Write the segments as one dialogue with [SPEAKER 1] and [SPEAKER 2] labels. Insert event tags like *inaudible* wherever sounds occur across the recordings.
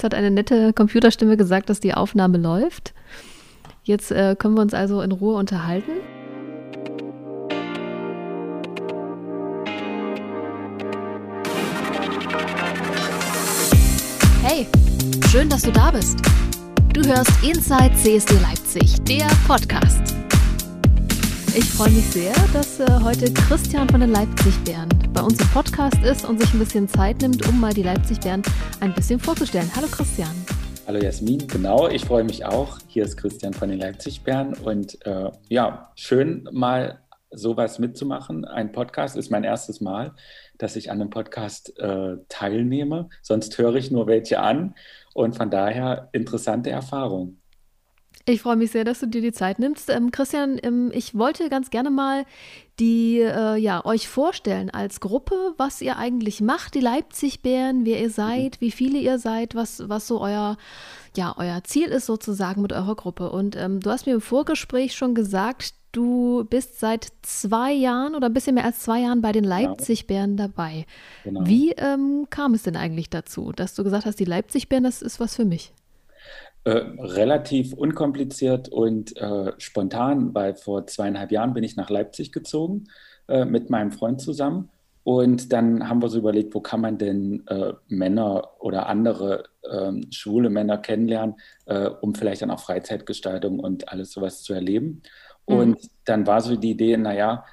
[SPEAKER 1] Jetzt hat eine nette Computerstimme gesagt, dass die Aufnahme läuft. Jetzt äh, können wir uns also in Ruhe unterhalten. Hey, schön, dass du da bist. Du hörst Inside CSD Leipzig, der Podcast. Ich freue mich sehr, dass äh, heute Christian von den Leipzig-Bären bei uns im Podcast ist und sich ein bisschen Zeit nimmt, um mal die Leipzig-Bären ein bisschen vorzustellen. Hallo Christian.
[SPEAKER 2] Hallo Jasmin, genau, ich freue mich auch. Hier ist Christian von den Leipzig-Bären und äh, ja, schön mal sowas mitzumachen. Ein Podcast ist mein erstes Mal, dass ich an einem Podcast äh, teilnehme. Sonst höre ich nur welche an und von daher interessante Erfahrung.
[SPEAKER 1] Ich freue mich sehr, dass du dir die Zeit nimmst. Ähm, Christian, ähm, ich wollte ganz gerne mal die, äh, ja, euch vorstellen als Gruppe, was ihr eigentlich macht, die Leipzig-Bären, wer ihr seid, mhm. wie viele ihr seid, was, was so euer, ja, euer Ziel ist sozusagen mit eurer Gruppe. Und ähm, du hast mir im Vorgespräch schon gesagt, du bist seit zwei Jahren oder ein bisschen mehr als zwei Jahren bei den genau. Leipzig-Bären dabei. Genau. Wie ähm, kam es denn eigentlich dazu, dass du gesagt hast, die Leipzig-Bären, das ist was für mich?
[SPEAKER 2] Äh, relativ unkompliziert und äh, spontan, weil vor zweieinhalb Jahren bin ich nach Leipzig gezogen äh, mit meinem Freund zusammen. Und dann haben wir so überlegt, wo kann man denn äh, Männer oder andere ähm, schwule Männer kennenlernen, äh, um vielleicht dann auch Freizeitgestaltung und alles sowas zu erleben. Mhm. Und dann war so die Idee, naja,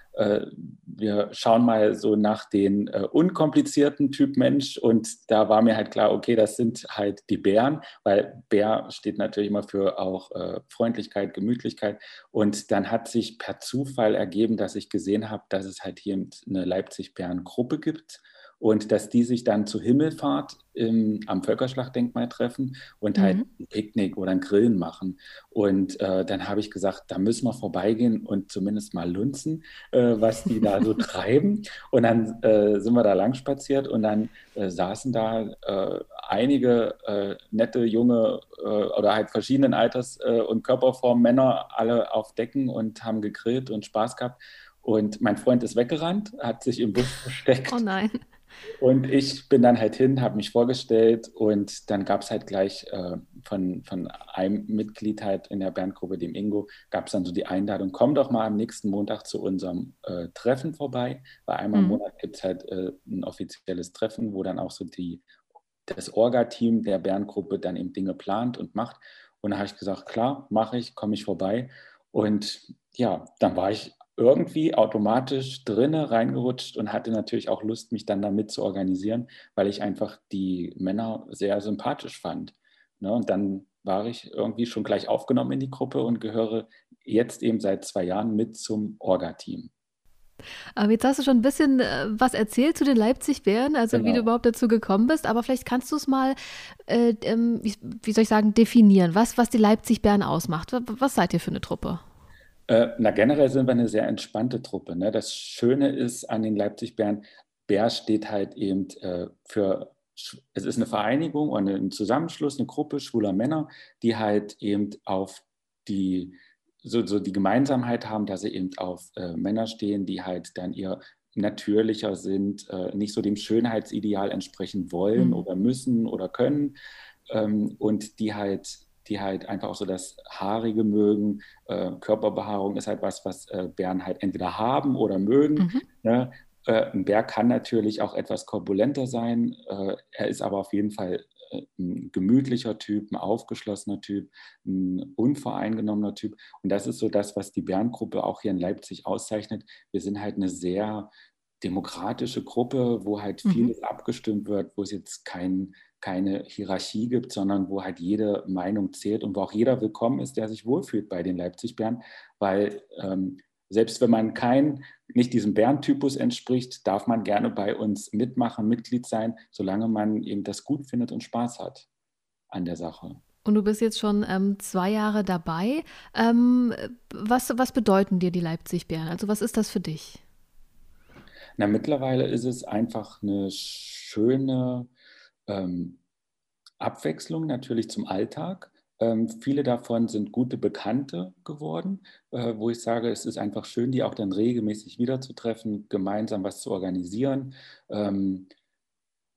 [SPEAKER 2] wir schauen mal so nach den äh, unkomplizierten Typ Mensch und da war mir halt klar, okay, das sind halt die Bären, weil Bär steht natürlich immer für auch äh, Freundlichkeit, Gemütlichkeit und dann hat sich per Zufall ergeben, dass ich gesehen habe, dass es halt hier eine Leipzig-Bären-Gruppe gibt und dass die sich dann zur Himmelfahrt im, am Völkerschlachtdenkmal treffen und halt mhm. halt ein Picknick oder ein Grillen machen. Und äh, dann habe ich gesagt, da müssen wir vorbeigehen und zumindest mal lunzen, äh, was die da so *laughs* treiben. Und dann äh, sind wir da lang spaziert und dann äh, saßen da äh, einige äh, nette junge oder halt verschiedenen Alters- und Körperformen Männer alle auf Decken und haben gegrillt und Spaß gehabt. Und mein Freund ist weggerannt, hat sich im Bus versteckt.
[SPEAKER 1] Oh nein.
[SPEAKER 2] Und ich bin dann halt hin, habe mich vorgestellt und dann gab es halt gleich äh, von, von einem Mitglied halt in der Bandgruppe, dem Ingo, gab es dann so die Einladung, komm doch mal am nächsten Montag zu unserem äh, Treffen vorbei. Weil einmal mhm. im Monat gibt es halt äh, ein offizielles Treffen, wo dann auch so die, das Orga-Team der Bandgruppe dann eben Dinge plant und macht. Und da habe ich gesagt, klar, mache ich, komme ich vorbei. Und ja, dann war ich irgendwie automatisch drinne reingerutscht und hatte natürlich auch Lust, mich dann damit zu organisieren, weil ich einfach die Männer sehr sympathisch fand. Ne? Und dann war ich irgendwie schon gleich aufgenommen in die Gruppe und gehöre jetzt eben seit zwei Jahren mit zum Orga-Team.
[SPEAKER 1] Aber jetzt hast du schon ein bisschen äh, was erzählt zu den Leipzig-Bären, also genau. wie du überhaupt dazu gekommen bist. Aber vielleicht kannst du es mal, äh, ähm, wie, wie, soll ich sagen, definieren, was, was die Leipzig-Bären ausmacht. Was seid ihr für eine Truppe?
[SPEAKER 2] Äh, na, generell sind wir eine sehr entspannte Truppe. Ne? Das Schöne ist an den Leipzig-Bären, Bär steht halt eben äh, für, es ist eine Vereinigung und ein Zusammenschluss, eine Gruppe schwuler Männer, die halt eben auf die, so, so die Gemeinsamkeit haben, dass sie eben auf äh, Männer stehen, die halt dann ihr natürlicher sind, äh, nicht so dem Schönheitsideal entsprechen wollen mhm. oder müssen oder können ähm, und die halt die halt einfach auch so das Haarige mögen. Äh, Körperbehaarung ist halt was, was äh, Bären halt entweder haben oder mögen. Mhm. Ne? Äh, ein Bär kann natürlich auch etwas korpulenter sein. Äh, er ist aber auf jeden Fall äh, ein gemütlicher Typ, ein aufgeschlossener Typ, ein unvoreingenommener Typ. Und das ist so das, was die Bärengruppe auch hier in Leipzig auszeichnet. Wir sind halt eine sehr demokratische Gruppe, wo halt mhm. vieles mhm. abgestimmt wird, wo es jetzt kein keine Hierarchie gibt, sondern wo halt jede Meinung zählt und wo auch jeder willkommen ist, der sich wohlfühlt bei den Leipzig-Bären, weil ähm, selbst wenn man kein, nicht diesem Bärentypus entspricht, darf man gerne bei uns mitmachen, Mitglied sein, solange man eben das gut findet und Spaß hat an der Sache.
[SPEAKER 1] Und du bist jetzt schon ähm, zwei Jahre dabei. Ähm, was, was bedeuten dir die Leipzig-Bären? Also was ist das für dich?
[SPEAKER 2] Na, mittlerweile ist es einfach eine schöne ähm, Abwechslung natürlich zum Alltag. Ähm, viele davon sind gute Bekannte geworden, äh, wo ich sage, es ist einfach schön, die auch dann regelmäßig wiederzutreffen, gemeinsam was zu organisieren. Ähm,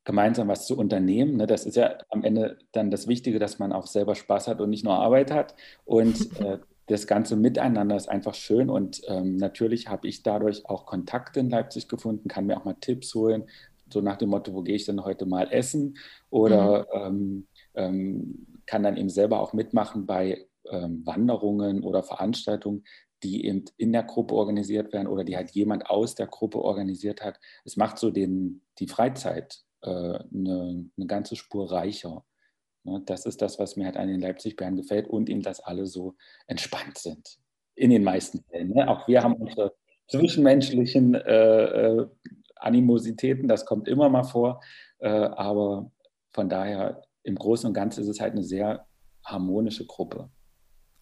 [SPEAKER 2] gemeinsam was zu unternehmen. Ne? Das ist ja am Ende dann das Wichtige, dass man auch selber Spaß hat und nicht nur Arbeit hat. Und *laughs* äh, das ganze Miteinander ist einfach schön und ähm, natürlich habe ich dadurch auch Kontakte in Leipzig gefunden, kann mir auch mal Tipps holen, so nach dem Motto, wo gehe ich denn heute mal essen oder mhm. ähm, ähm, kann dann eben selber auch mitmachen bei ähm, Wanderungen oder Veranstaltungen, die eben in der Gruppe organisiert werden oder die halt jemand aus der Gruppe organisiert hat. Es macht so den, die Freizeit äh, eine, eine ganze Spur reicher. Ne, das ist das, was mir halt an den Leipzig-Bären gefällt und eben, dass alle so entspannt sind. In den meisten Fällen. Ne? Auch wir haben unsere zwischenmenschlichen äh, äh, Animositäten, das kommt immer mal vor. Äh, aber von daher, im Großen und Ganzen ist es halt eine sehr harmonische Gruppe.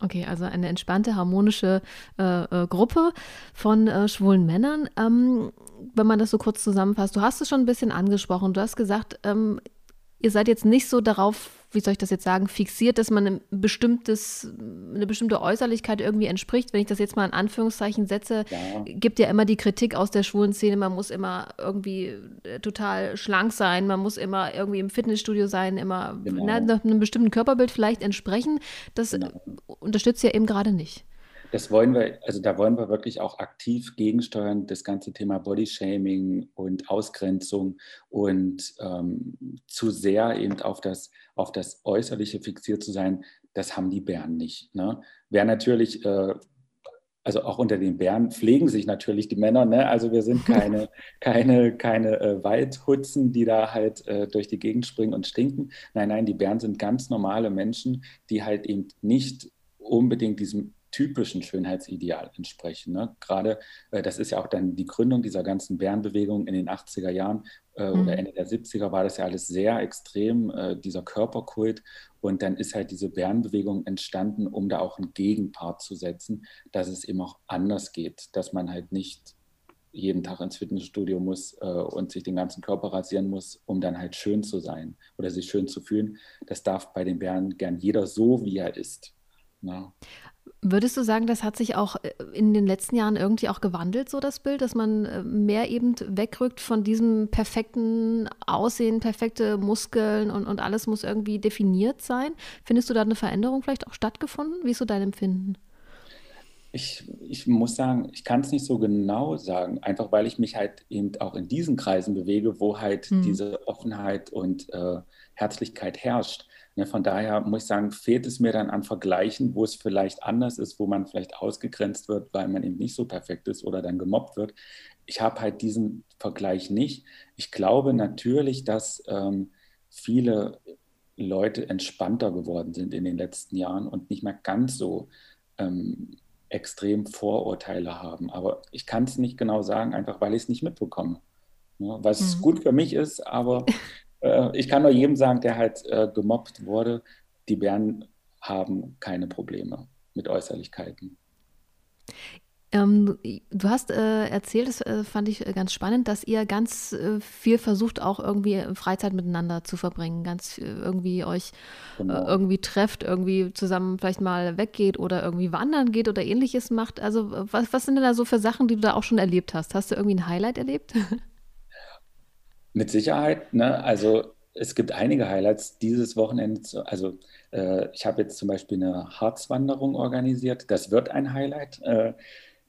[SPEAKER 1] Okay, also eine entspannte, harmonische äh, äh, Gruppe von äh, schwulen Männern. Ähm, wenn man das so kurz zusammenfasst, du hast es schon ein bisschen angesprochen. Du hast gesagt, ähm, ihr seid jetzt nicht so darauf, wie soll ich das jetzt sagen, fixiert, dass man ein bestimmtes, eine bestimmte Äußerlichkeit irgendwie entspricht. Wenn ich das jetzt mal in Anführungszeichen setze, ja. gibt ja immer die Kritik aus der schwulen Szene, man muss immer irgendwie äh, total schlank sein, man muss immer irgendwie im Fitnessstudio sein, immer genau. ne, einem bestimmten Körperbild vielleicht entsprechen. Das genau. unterstützt ja eben gerade nicht.
[SPEAKER 2] Das wollen wir, also da wollen wir wirklich auch aktiv gegensteuern, das ganze Thema Bodyshaming und Ausgrenzung und ähm, zu sehr eben auf das, auf das Äußerliche fixiert zu sein, das haben die Bären nicht. Ne? Wer natürlich, äh, also auch unter den Bären pflegen sich natürlich die Männer, ne? also wir sind keine, *laughs* keine, keine äh, Waldhutzen, die da halt äh, durch die Gegend springen und stinken. Nein, nein, die Bären sind ganz normale Menschen, die halt eben nicht unbedingt diesem typischen Schönheitsideal entsprechen. Ne? Gerade, äh, das ist ja auch dann die Gründung dieser ganzen Bärenbewegung in den 80er Jahren äh, mhm. oder Ende der 70er war das ja alles sehr extrem, äh, dieser Körperkult. Und dann ist halt diese Bärenbewegung entstanden, um da auch einen Gegenpart zu setzen, dass es eben auch anders geht, dass man halt nicht jeden Tag ins Fitnessstudio muss äh, und sich den ganzen Körper rasieren muss, um dann halt schön zu sein oder sich schön zu fühlen. Das darf bei den Bären gern jeder so, wie er ist.
[SPEAKER 1] Ja. Würdest du sagen, das hat sich auch äh, in den letzten Jahren irgendwie auch gewandelt, so das Bild, dass man äh, mehr eben wegrückt von diesem perfekten Aussehen, perfekte Muskeln und, und alles muss irgendwie definiert sein? Findest du da eine Veränderung vielleicht auch stattgefunden? Wie ist so dein Empfinden?
[SPEAKER 2] Ich, ich muss sagen, ich kann es nicht so genau sagen, einfach weil ich mich halt eben auch in diesen Kreisen bewege, wo halt hm. diese Offenheit und äh, Herzlichkeit herrscht. Ne, von daher muss ich sagen, fehlt es mir dann an Vergleichen, wo es vielleicht anders ist, wo man vielleicht ausgegrenzt wird, weil man eben nicht so perfekt ist oder dann gemobbt wird. Ich habe halt diesen Vergleich nicht. Ich glaube natürlich, dass ähm, viele Leute entspannter geworden sind in den letzten Jahren und nicht mehr ganz so ähm, extrem Vorurteile haben. Aber ich kann es nicht genau sagen, einfach weil ich es nicht mitbekomme. Ne? Was mhm. gut für mich ist, aber *laughs* äh, ich kann nur jedem sagen, der halt äh, gemobbt wurde, die Bären haben keine Probleme mit Äußerlichkeiten.
[SPEAKER 1] Ähm, du hast äh, erzählt, das äh, fand ich äh, ganz spannend, dass ihr ganz äh, viel versucht, auch irgendwie Freizeit miteinander zu verbringen, ganz irgendwie euch genau. irgendwie trefft, irgendwie zusammen vielleicht mal weggeht oder irgendwie wandern geht oder ähnliches macht. Also was, was sind denn da so für Sachen, die du da auch schon erlebt hast? Hast du irgendwie ein Highlight erlebt? *laughs*
[SPEAKER 2] Mit Sicherheit. Ne? Also es gibt einige Highlights dieses Wochenende. Also äh, ich habe jetzt zum Beispiel eine Harzwanderung organisiert. Das wird ein Highlight. Äh,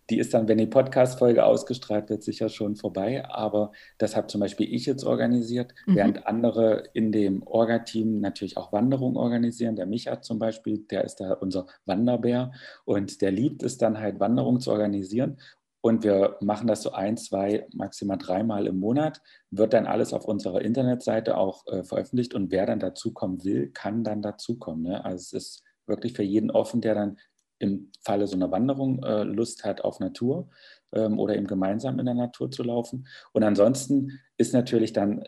[SPEAKER 2] die ist dann, wenn die Podcast-Folge ausgestrahlt wird, sicher schon vorbei. Aber das habe zum Beispiel ich jetzt organisiert, mhm. während andere in dem Orga-Team natürlich auch Wanderungen organisieren. Der Micha zum Beispiel, der ist da unser Wanderbär und der liebt es dann halt, Wanderungen zu organisieren. Und wir machen das so ein, zwei, maximal dreimal im Monat. Wird dann alles auf unserer Internetseite auch äh, veröffentlicht. Und wer dann dazukommen will, kann dann dazukommen. Ne? Also es ist wirklich für jeden offen, der dann im Falle so einer Wanderung äh, Lust hat auf Natur ähm, oder eben gemeinsam in der Natur zu laufen. Und ansonsten ist natürlich dann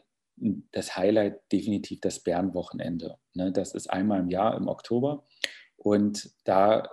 [SPEAKER 2] das Highlight definitiv das Bernwochenende. Ne? Das ist einmal im Jahr im Oktober. Und da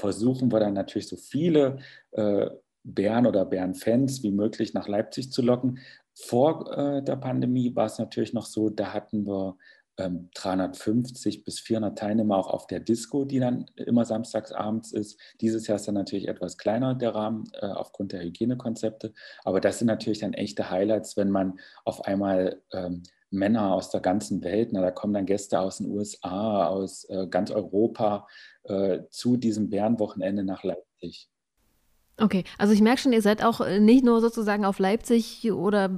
[SPEAKER 2] versuchen wir dann natürlich so viele äh, Bären oder Bärenfans wie möglich nach Leipzig zu locken. Vor äh, der Pandemie war es natürlich noch so, da hatten wir 350 ähm, bis 400 Teilnehmer auch auf der Disco, die dann immer samstags abends ist. Dieses Jahr ist dann natürlich etwas kleiner der Rahmen äh, aufgrund der Hygienekonzepte. Aber das sind natürlich dann echte Highlights, wenn man auf einmal ähm, Männer aus der ganzen Welt, na, da kommen dann Gäste aus den USA, aus äh, ganz Europa äh, zu diesem Bärenwochenende nach Leipzig.
[SPEAKER 1] Okay, also ich merke schon, ihr seid auch äh, nicht nur sozusagen auf Leipzig oder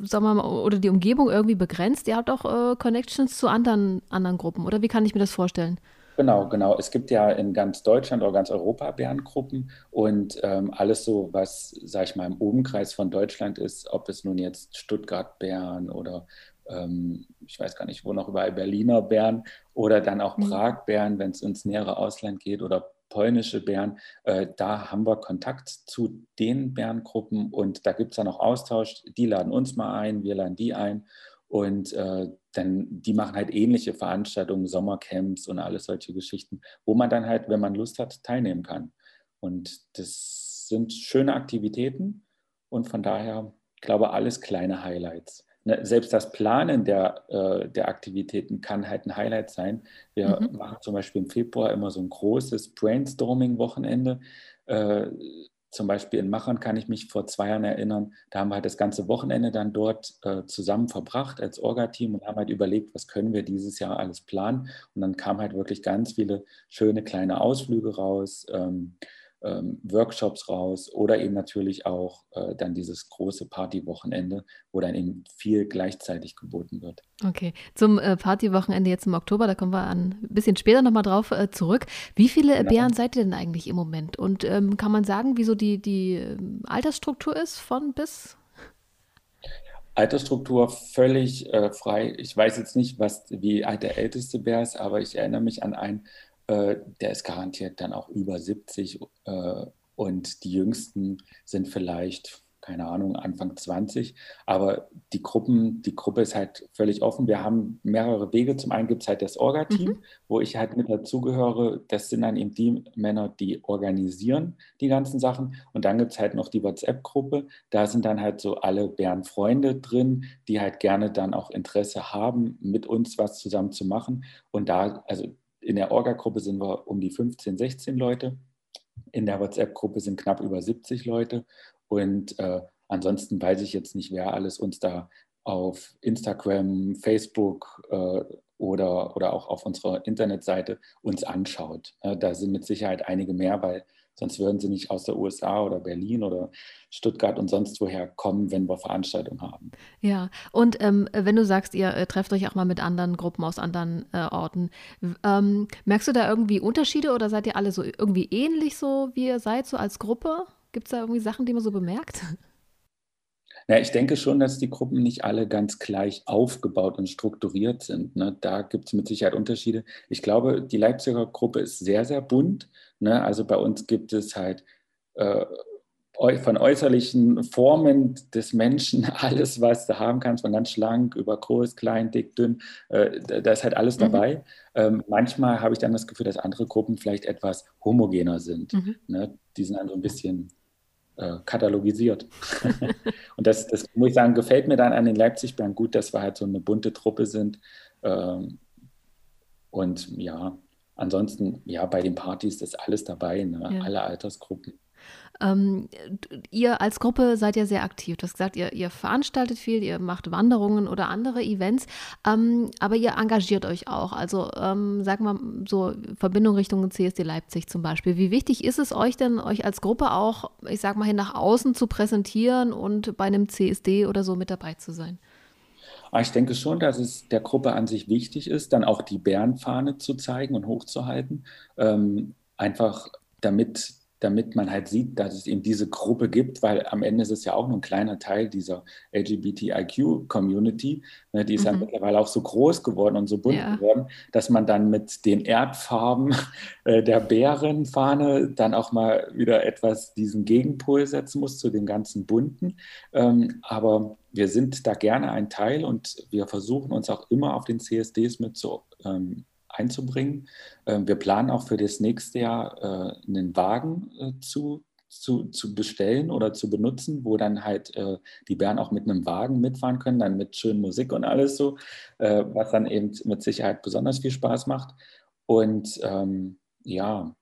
[SPEAKER 1] sagen wir mal, oder die Umgebung irgendwie begrenzt, ihr habt auch äh, Connections zu anderen, anderen Gruppen, oder wie kann ich mir das vorstellen?
[SPEAKER 2] Genau, genau. Es gibt ja in ganz Deutschland oder ganz Europa Bärengruppen und ähm, alles so, was, sag ich mal, im Umkreis von Deutschland ist, ob es nun jetzt Stuttgart-Bären oder ähm, ich weiß gar nicht, wo noch überall Berliner Bären oder dann auch mhm. Prag-Bären, wenn es ins nähere Ausland geht oder polnische Bären. Äh, da haben wir Kontakt zu den Bärengruppen und da gibt es dann auch Austausch. Die laden uns mal ein, wir laden die ein. Und äh, dann, die machen halt ähnliche Veranstaltungen, Sommercamps und alles solche Geschichten, wo man dann halt, wenn man Lust hat, teilnehmen kann. Und das sind schöne Aktivitäten und von daher, ich glaube, alles kleine Highlights. Ne, selbst das Planen der, äh, der Aktivitäten kann halt ein Highlight sein. Wir mhm. machen zum Beispiel im Februar immer so ein großes Brainstorming-Wochenende. Äh, zum Beispiel in Machern kann ich mich vor zwei Jahren erinnern, da haben wir halt das ganze Wochenende dann dort äh, zusammen verbracht als Orga-Team und haben halt überlegt, was können wir dieses Jahr alles planen. Und dann kamen halt wirklich ganz viele schöne kleine Ausflüge raus. Ähm, Workshops raus oder eben natürlich auch äh, dann dieses große Partywochenende, wo dann eben viel gleichzeitig geboten wird.
[SPEAKER 1] Okay, zum äh, Partywochenende jetzt im Oktober, da kommen wir ein bisschen später nochmal drauf äh, zurück. Wie viele genau. Bären seid ihr denn eigentlich im Moment? Und ähm, kann man sagen, wieso die, die ähm, Altersstruktur ist von bis?
[SPEAKER 2] Altersstruktur völlig äh, frei. Ich weiß jetzt nicht, was, wie alt der älteste Bär ist, aber ich erinnere mich an einen äh, der ist garantiert dann auch über 70 äh, und die Jüngsten sind vielleicht, keine Ahnung, Anfang 20. Aber die Gruppen, die Gruppe ist halt völlig offen. Wir haben mehrere Wege. Zum einen gibt es halt das Orga-Team, mhm. wo ich halt mit dazugehöre. Das sind dann eben die Männer, die organisieren die ganzen Sachen. Und dann gibt es halt noch die WhatsApp-Gruppe. Da sind dann halt so alle Bärenfreunde drin, die halt gerne dann auch Interesse haben, mit uns was zusammen zu machen. Und da, also in der Orga-Gruppe sind wir um die 15, 16 Leute. In der WhatsApp-Gruppe sind knapp über 70 Leute. Und äh, ansonsten weiß ich jetzt nicht, wer alles uns da auf Instagram, Facebook äh, oder, oder auch auf unserer Internetseite uns anschaut. Äh, da sind mit Sicherheit einige mehr, weil Sonst würden sie nicht aus der USA oder Berlin oder Stuttgart und sonst woher kommen, wenn wir Veranstaltungen haben.
[SPEAKER 1] Ja, und ähm, wenn du sagst, ihr äh, trefft euch auch mal mit anderen Gruppen aus anderen äh, Orten, ähm, merkst du da irgendwie Unterschiede oder seid ihr alle so irgendwie ähnlich so, wie ihr seid, so als Gruppe? Gibt es da irgendwie Sachen, die man so bemerkt?
[SPEAKER 2] Ja, ich denke schon, dass die Gruppen nicht alle ganz gleich aufgebaut und strukturiert sind. Ne? Da gibt es mit Sicherheit Unterschiede. Ich glaube, die Leipziger Gruppe ist sehr, sehr bunt. Ne? Also bei uns gibt es halt äh, von äußerlichen Formen des Menschen *laughs* alles, was du haben kannst, von ganz schlank über groß, klein, dick, dünn. Äh, da ist halt alles mhm. dabei. Mhm. Ähm, manchmal habe ich dann das Gefühl, dass andere Gruppen vielleicht etwas homogener sind. Mhm. Ne? Die sind dann so ein bisschen äh, katalogisiert. *laughs* und das, das, muss ich sagen, gefällt mir dann an den Leipzig-Bären gut, dass wir halt so eine bunte Truppe sind. Ähm, und ja, ansonsten, ja, bei den Partys ist alles dabei, ne? ja. alle Altersgruppen.
[SPEAKER 1] Ähm, ihr als Gruppe seid ja sehr aktiv. Du hast gesagt, ihr, ihr veranstaltet viel, ihr macht Wanderungen oder andere Events, ähm, aber ihr engagiert euch auch. Also ähm, sagen wir so Verbindung Richtung CSD Leipzig zum Beispiel. Wie wichtig ist es euch denn, euch als Gruppe auch, ich sag mal, hin nach außen zu präsentieren und bei einem CSD oder so mit dabei zu sein?
[SPEAKER 2] Aber ich denke schon, dass es der Gruppe an sich wichtig ist, dann auch die Bärenfahne zu zeigen und hochzuhalten. Ähm, einfach damit damit man halt sieht, dass es eben diese Gruppe gibt, weil am Ende ist es ja auch nur ein kleiner Teil dieser LGBTIQ-Community. Ne, die ist mhm. ja mittlerweile auch so groß geworden und so bunt ja. geworden, dass man dann mit den Erdfarben äh, der Bärenfahne dann auch mal wieder etwas diesen Gegenpol setzen muss zu den ganzen bunten. Ähm, aber wir sind da gerne ein Teil und wir versuchen uns auch immer auf den CSDs mit zu ähm, einzubringen. Ähm, wir planen auch für das nächste Jahr äh, einen Wagen äh, zu zu, zu bestellen oder zu benutzen, wo dann halt äh, die Bären auch mit einem Wagen mitfahren können, dann mit schönen Musik und alles so, was dann eben mit Sicherheit besonders viel Spaß macht. Und ähm, ja,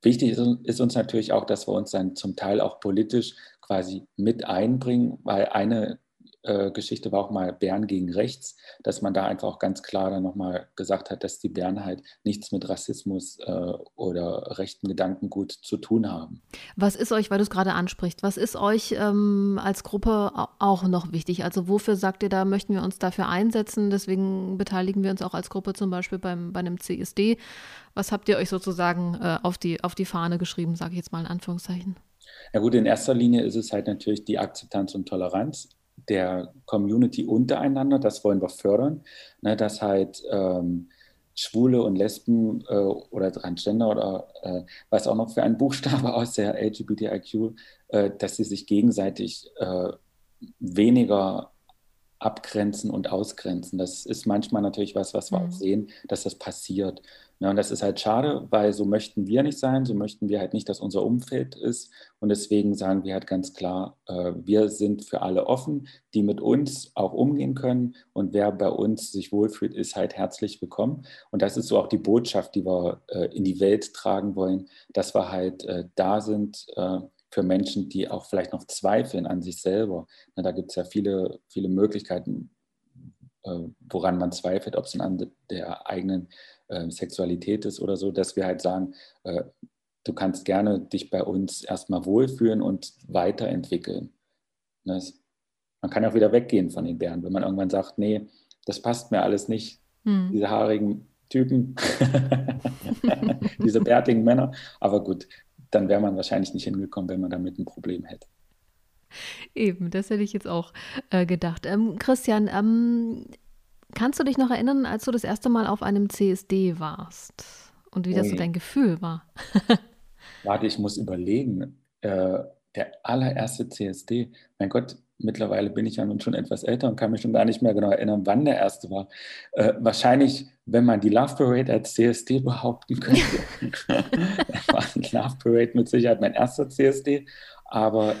[SPEAKER 2] wichtig ist, uns natürlich auch, dass wir uns dann zum Teil auch politisch quasi mit einbringen, weil eine Geschichte war auch mal Bern gegen rechts, dass man da einfach auch ganz klar dann nochmal gesagt hat, dass die Bären halt nichts mit Rassismus äh, oder rechten Gedankengut zu tun haben.
[SPEAKER 1] Was ist euch, weil du es gerade ansprichst, was ist euch ähm, als Gruppe auch noch wichtig? Also wofür sagt ihr, da möchten wir uns dafür einsetzen? Deswegen beteiligen wir uns auch als Gruppe zum Beispiel beim, bei einem CSD. Was habt ihr euch sozusagen äh, auf, die, auf die Fahne geschrieben, sage ich jetzt mal in Anführungszeichen?
[SPEAKER 2] Ja gut, in erster Linie ist es halt natürlich die Akzeptanz und Toleranz der Community untereinander, das wollen wir fördern, ne, dass halt ähm, Schwule und Lesben äh, oder Transgender oder äh, was auch noch für ein Buchstabe *laughs* aus der LGBTIQ, äh, dass sie sich gegenseitig äh, weniger abgrenzen und ausgrenzen. Das ist manchmal natürlich was, was wir mhm. auch sehen, dass das passiert. Ja, und das ist halt schade, weil so möchten wir nicht sein, so möchten wir halt nicht, dass unser Umfeld ist. Und deswegen sagen wir halt ganz klar, äh, wir sind für alle offen, die mit uns auch umgehen können. Und wer bei uns sich wohlfühlt, ist halt herzlich willkommen. Und das ist so auch die Botschaft, die wir äh, in die Welt tragen wollen, dass wir halt äh, da sind äh, für Menschen, die auch vielleicht noch zweifeln an sich selber. Na, da gibt es ja viele, viele Möglichkeiten, äh, woran man zweifelt, ob es an der eigenen äh, Sexualität ist oder so, dass wir halt sagen, äh, du kannst gerne dich bei uns erstmal wohlfühlen und weiterentwickeln. Das, man kann auch wieder weggehen von den Bären, wenn man irgendwann sagt, nee, das passt mir alles nicht, hm. diese haarigen Typen, *laughs* diese bärtigen Männer. Aber gut, dann wäre man wahrscheinlich nicht hingekommen, wenn man damit ein Problem hätte.
[SPEAKER 1] Eben, das hätte ich jetzt auch äh, gedacht. Ähm, Christian, ähm, Kannst du dich noch erinnern, als du das erste Mal auf einem CSD warst und wie das so dein Gefühl war? *laughs*
[SPEAKER 2] Warte, ich muss überlegen. Äh, der allererste CSD, mein Gott, mittlerweile bin ich ja nun schon etwas älter und kann mich schon gar nicht mehr genau erinnern, wann der erste war. Äh, wahrscheinlich, wenn man die Love Parade als CSD behaupten könnte, *laughs* *laughs* war die Love Parade mit Sicherheit mein erster CSD. Aber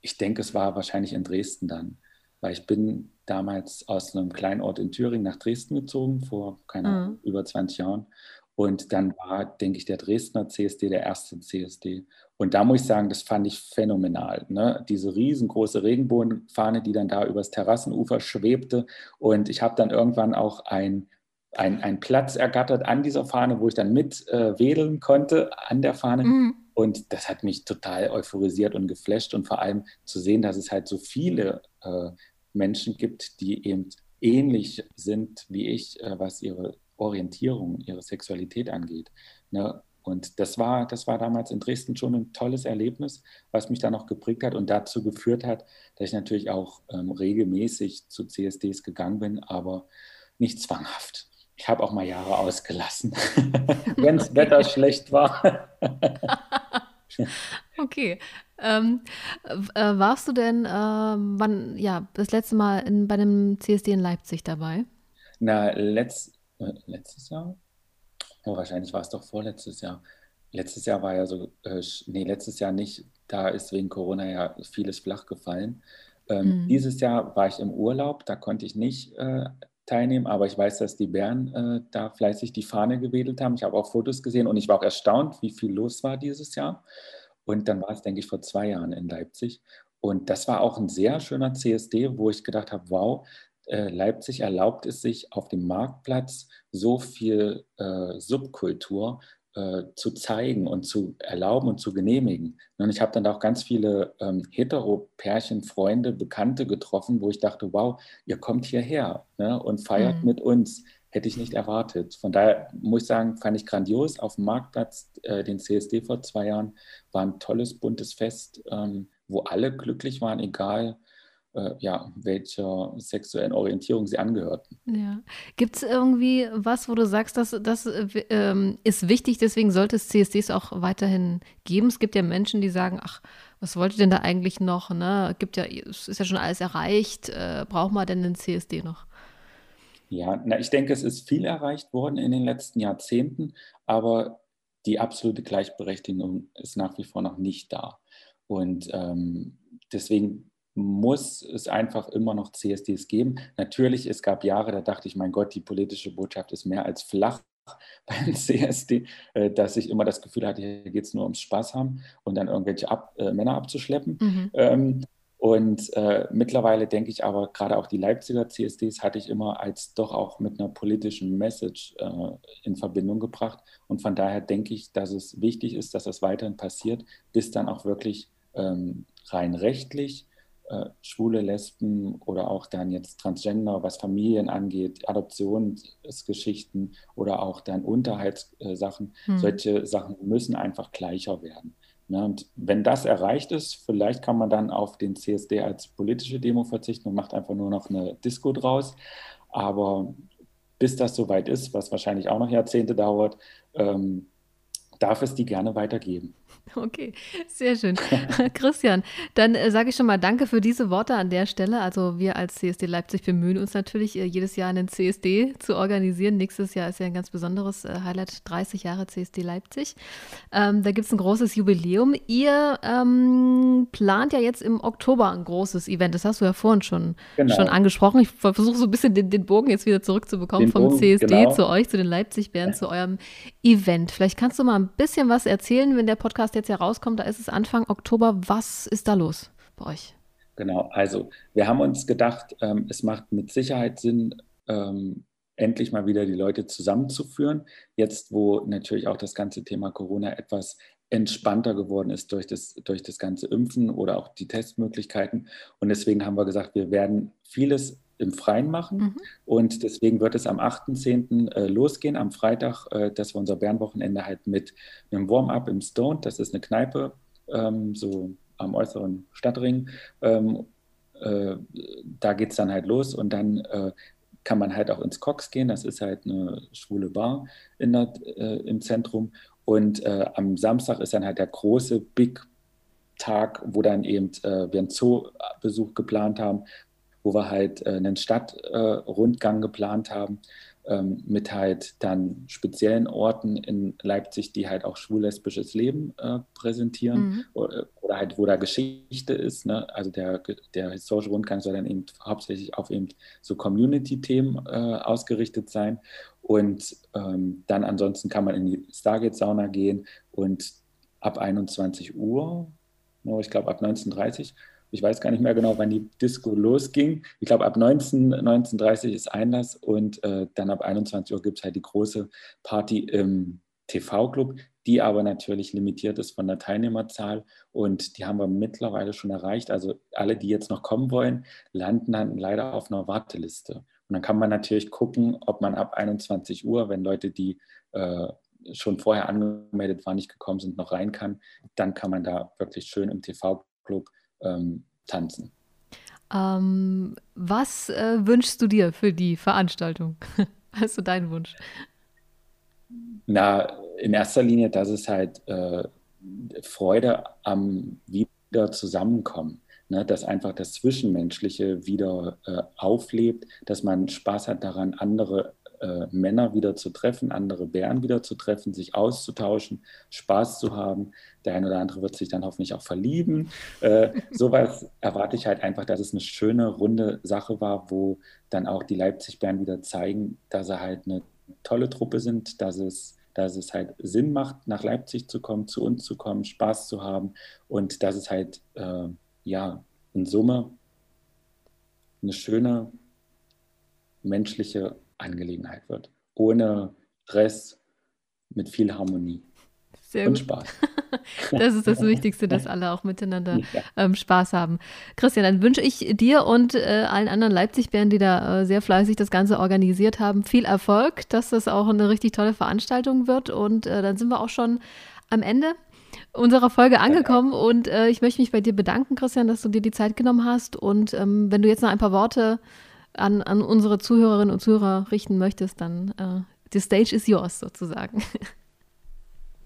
[SPEAKER 2] ich denke, es war wahrscheinlich in Dresden dann, weil ich bin damals aus einem kleinen Ort in Thüringen nach Dresden gezogen, vor, keine mhm. über 20 Jahren. Und dann war, denke ich, der Dresdner CSD der erste CSD. Und da muss ich sagen, das fand ich phänomenal. Ne? Diese riesengroße Regenbogenfahne, die dann da übers Terrassenufer schwebte. Und ich habe dann irgendwann auch ein einen Platz ergattert an dieser Fahne, wo ich dann mit äh, wedeln konnte an der Fahne. Mhm. Und das hat mich total euphorisiert und geflasht und vor allem zu sehen, dass es halt so viele äh, Menschen gibt, die eben ähnlich sind wie ich, äh, was ihre Orientierung, ihre Sexualität angeht. Ne? Und das war, das war damals in Dresden schon ein tolles Erlebnis, was mich dann auch geprägt hat und dazu geführt hat, dass ich natürlich auch ähm, regelmäßig zu CSDs gegangen bin, aber nicht zwanghaft. Ich habe auch mal Jahre ausgelassen, *laughs* wenn das Wetter schlecht war. *laughs*
[SPEAKER 1] okay. Ähm, äh, warst du denn, äh, wann, ja, das letzte Mal in, bei einem CSD in Leipzig dabei?
[SPEAKER 2] Na, letzt, äh, letztes Jahr? Oh, wahrscheinlich war es doch vorletztes Jahr. Letztes Jahr war ja so, äh, nee, letztes Jahr nicht. Da ist wegen Corona ja vieles flach gefallen. Ähm, mhm. Dieses Jahr war ich im Urlaub, da konnte ich nicht äh, teilnehmen, aber ich weiß, dass die Bären äh, da fleißig die Fahne gewedelt haben. Ich habe auch Fotos gesehen und ich war auch erstaunt, wie viel los war dieses Jahr. Und dann war es, denke ich, vor zwei Jahren in Leipzig. Und das war auch ein sehr schöner CSD, wo ich gedacht habe, wow, äh, Leipzig erlaubt es sich auf dem Marktplatz so viel äh, Subkultur äh, zu zeigen und zu erlauben und zu genehmigen. Und ich habe dann auch ganz viele ähm, Hetero-Pärchen, Freunde, Bekannte getroffen, wo ich dachte, wow, ihr kommt hierher ne, und feiert mhm. mit uns hätte ich nicht erwartet. Von daher muss ich sagen, fand ich grandios. Auf dem Marktplatz, äh, den CSD vor zwei Jahren, war ein tolles, buntes Fest, ähm, wo alle glücklich waren, egal äh, ja, welcher sexuellen Orientierung sie angehörten.
[SPEAKER 1] Ja. Gibt es irgendwie was, wo du sagst, dass das äh, ist wichtig, deswegen sollte es CSDs auch weiterhin geben? Es gibt ja Menschen, die sagen, ach, was wollt ihr denn da eigentlich noch? Ne? Gibt ja, es ist ja schon alles erreicht, äh, braucht man denn den CSD noch?
[SPEAKER 2] Ja, na, ich denke, es ist viel erreicht worden in den letzten Jahrzehnten, aber die absolute Gleichberechtigung ist nach wie vor noch nicht da. Und ähm, deswegen muss es einfach immer noch CSDs geben. Natürlich, es gab Jahre, da dachte ich, mein Gott, die politische Botschaft ist mehr als flach *laughs* beim CSD, äh, dass ich immer das Gefühl hatte, hier geht es nur ums Spaß haben und dann irgendwelche Ab äh, Männer abzuschleppen. Mhm. Ähm, und äh, mittlerweile denke ich aber, gerade auch die Leipziger CSDs hatte ich immer als doch auch mit einer politischen Message äh, in Verbindung gebracht. Und von daher denke ich, dass es wichtig ist, dass das weiterhin passiert, bis dann auch wirklich ähm, rein rechtlich äh, schwule Lesben oder auch dann jetzt Transgender, was Familien angeht, Adoptionsgeschichten oder auch dann Unterhaltssachen, hm. solche Sachen müssen einfach gleicher werden. Ja, und wenn das erreicht ist, vielleicht kann man dann auf den CSD als politische Demo verzichten und macht einfach nur noch eine Disco draus. Aber bis das soweit ist, was wahrscheinlich auch noch Jahrzehnte dauert, ähm, darf es die gerne weitergeben.
[SPEAKER 1] Okay, sehr schön. *laughs* Christian, dann äh, sage ich schon mal Danke für diese Worte an der Stelle. Also wir als CSD Leipzig bemühen uns natürlich, äh, jedes Jahr einen CSD zu organisieren. Nächstes Jahr ist ja ein ganz besonderes äh, Highlight, 30 Jahre CSD Leipzig. Ähm, da gibt es ein großes Jubiläum. Ihr ähm, plant ja jetzt im Oktober ein großes Event. Das hast du ja vorhin schon, genau. schon angesprochen. Ich versuche so ein bisschen den, den, Bogen jetzt wieder zurückzubekommen den vom Bogen, CSD genau. zu euch, zu den Leipzig-Bären, ja. *laughs* zu eurem Event. Vielleicht kannst du mal ein bisschen was erzählen, wenn der Podcast jetzt herauskommt, da ist es Anfang Oktober. Was ist da los bei euch?
[SPEAKER 2] Genau, also wir haben uns gedacht, ähm, es macht mit Sicherheit Sinn, ähm, endlich mal wieder die Leute zusammenzuführen. Jetzt, wo natürlich auch das ganze Thema Corona etwas entspannter geworden ist durch das, durch das ganze Impfen oder auch die Testmöglichkeiten. Und deswegen haben wir gesagt, wir werden vieles im Freien machen. Mhm. Und deswegen wird es am 8.10. Äh, losgehen, am Freitag, äh, dass wir unser Bärenwochenende halt mit einem Warm-up im Stone, das ist eine Kneipe, ähm, so am äußeren Stadtring. Ähm, äh, da geht es dann halt los und dann kann man halt auch ins Cox gehen. Das ist halt eine schwule Bar in der, im Zentrum. Und am Samstag ist dann halt der große Big Tag, wo dann eben äh, wir einen Zoo-Besuch geplant haben, wo wir halt äh, einen Stadtrundgang geplant haben ähm, mit halt dann speziellen Orten in Leipzig, die halt auch schwul-lesbisches Leben äh, präsentieren mhm. oder, oder, halt wo da Geschichte ist. Ne? Also der, der historische Rundgang soll dann eben hauptsächlich auf eben so Community-Themen äh, ausgerichtet sein. Und ähm, dann ansonsten kann man in die Stargate-Sauna gehen und ab 21 Uhr, ich glaube ab 19.30 Uhr, ich weiß gar nicht mehr genau, wann die Disco losging. Ich glaube, ab 19, 19.30 ist Einlass und äh, dann ab 21 Uhr gibt es halt die große Party im TV-Club, die aber natürlich limitiert ist von der Teilnehmerzahl und die haben wir mittlerweile schon erreicht. Also alle, die jetzt noch kommen wollen, landen dann leider auf einer Warteliste. Und dann kann man natürlich gucken, ob man ab 21 Uhr, wenn Leute, die äh, schon vorher angemeldet waren, nicht gekommen sind, noch rein kann, dann kann man da wirklich schön im TV-Club ähm, tanzen.
[SPEAKER 1] Ähm, was äh, wünschst du dir für die Veranstaltung? *laughs* Hast du deinen Wunsch?
[SPEAKER 2] Na, in erster Linie, dass es halt äh, Freude am wieder zusammenkommen, ne? dass einfach das Zwischenmenschliche wieder äh, auflebt, dass man Spaß hat daran, andere äh, Männer wieder zu treffen, andere Bären wieder zu treffen, sich auszutauschen, Spaß zu haben. Der eine oder andere wird sich dann hoffentlich auch verlieben. Äh, *laughs* sowas erwarte ich halt einfach, dass es eine schöne, runde Sache war, wo dann auch die Leipzig-Bären wieder zeigen, dass sie halt eine tolle Truppe sind, dass es dass es halt Sinn macht, nach Leipzig zu kommen, zu uns zu kommen, Spaß zu haben und dass es halt, äh, ja, in Summe eine schöne menschliche Angelegenheit wird. Ohne Stress, mit viel Harmonie.
[SPEAKER 1] Sehr und gut. Spaß. *laughs* das ist das Wichtigste, dass alle auch miteinander *laughs* ja. ähm, Spaß haben. Christian, dann wünsche ich dir und äh, allen anderen Leipzig-Bären, die da äh, sehr fleißig das Ganze organisiert haben, viel Erfolg, dass das auch eine richtig tolle Veranstaltung wird. Und äh, dann sind wir auch schon am Ende unserer Folge angekommen ja. und äh, ich möchte mich bei dir bedanken, Christian, dass du dir die Zeit genommen hast. Und ähm, wenn du jetzt noch ein paar Worte an, an unsere Zuhörerinnen und Zuhörer richten möchtest, dann äh, the stage is yours sozusagen. *laughs*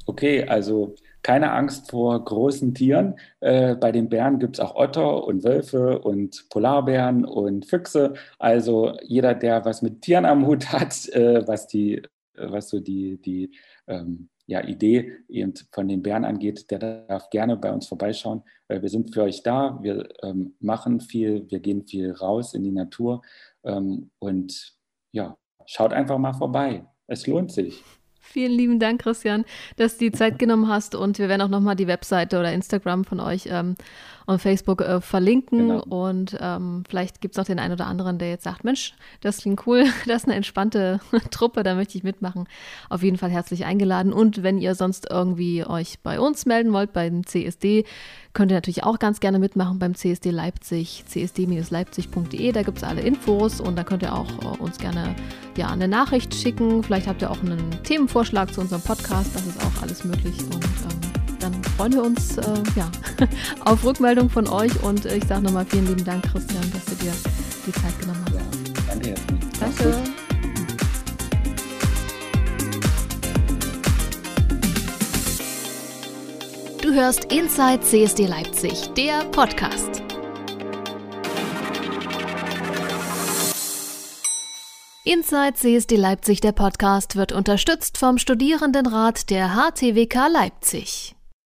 [SPEAKER 2] Okay, also keine Angst vor großen Tieren. Äh, bei den Bären gibt es auch Otter und Wölfe und Polarbären und Füchse. Also jeder, der was mit Tieren am Hut hat, äh, was die, was so die, die ähm, ja, Idee eben von den Bären angeht, der darf gerne bei uns vorbeischauen. Wir sind für euch da, wir ähm, machen viel, wir gehen viel raus in die Natur ähm, und ja, schaut einfach mal vorbei. Es lohnt sich.
[SPEAKER 1] Vielen lieben Dank, Christian, dass du die Zeit genommen hast und wir werden auch nochmal die Webseite oder Instagram von euch ähm, und Facebook äh, verlinken genau. und ähm, vielleicht gibt es auch den einen oder anderen, der jetzt sagt, Mensch, das klingt cool, *laughs* das ist eine entspannte *laughs* Truppe, da möchte ich mitmachen. Auf jeden Fall herzlich eingeladen und wenn ihr sonst irgendwie euch bei uns melden wollt, beim CSD, könnt ihr natürlich auch ganz gerne mitmachen beim CSD Leipzig, csd-leipzig.de, da gibt es alle Infos und da könnt ihr auch äh, uns gerne ja, eine Nachricht schicken, vielleicht habt ihr auch einen Themenvorschlag zu unserem Podcast, das ist auch alles möglich und ähm, dann freuen wir uns äh, ja, *laughs* auf Rückmeldung von euch und ich sage nochmal vielen lieben Dank, Christian, dass du dir die Zeit genommen hast. Ja, danke
[SPEAKER 2] herzlich.
[SPEAKER 1] Danke.
[SPEAKER 3] Du hörst Inside CSD Leipzig, der Podcast. Inside CSD Leipzig, der Podcast, wird unterstützt vom Studierendenrat der HTWK Leipzig.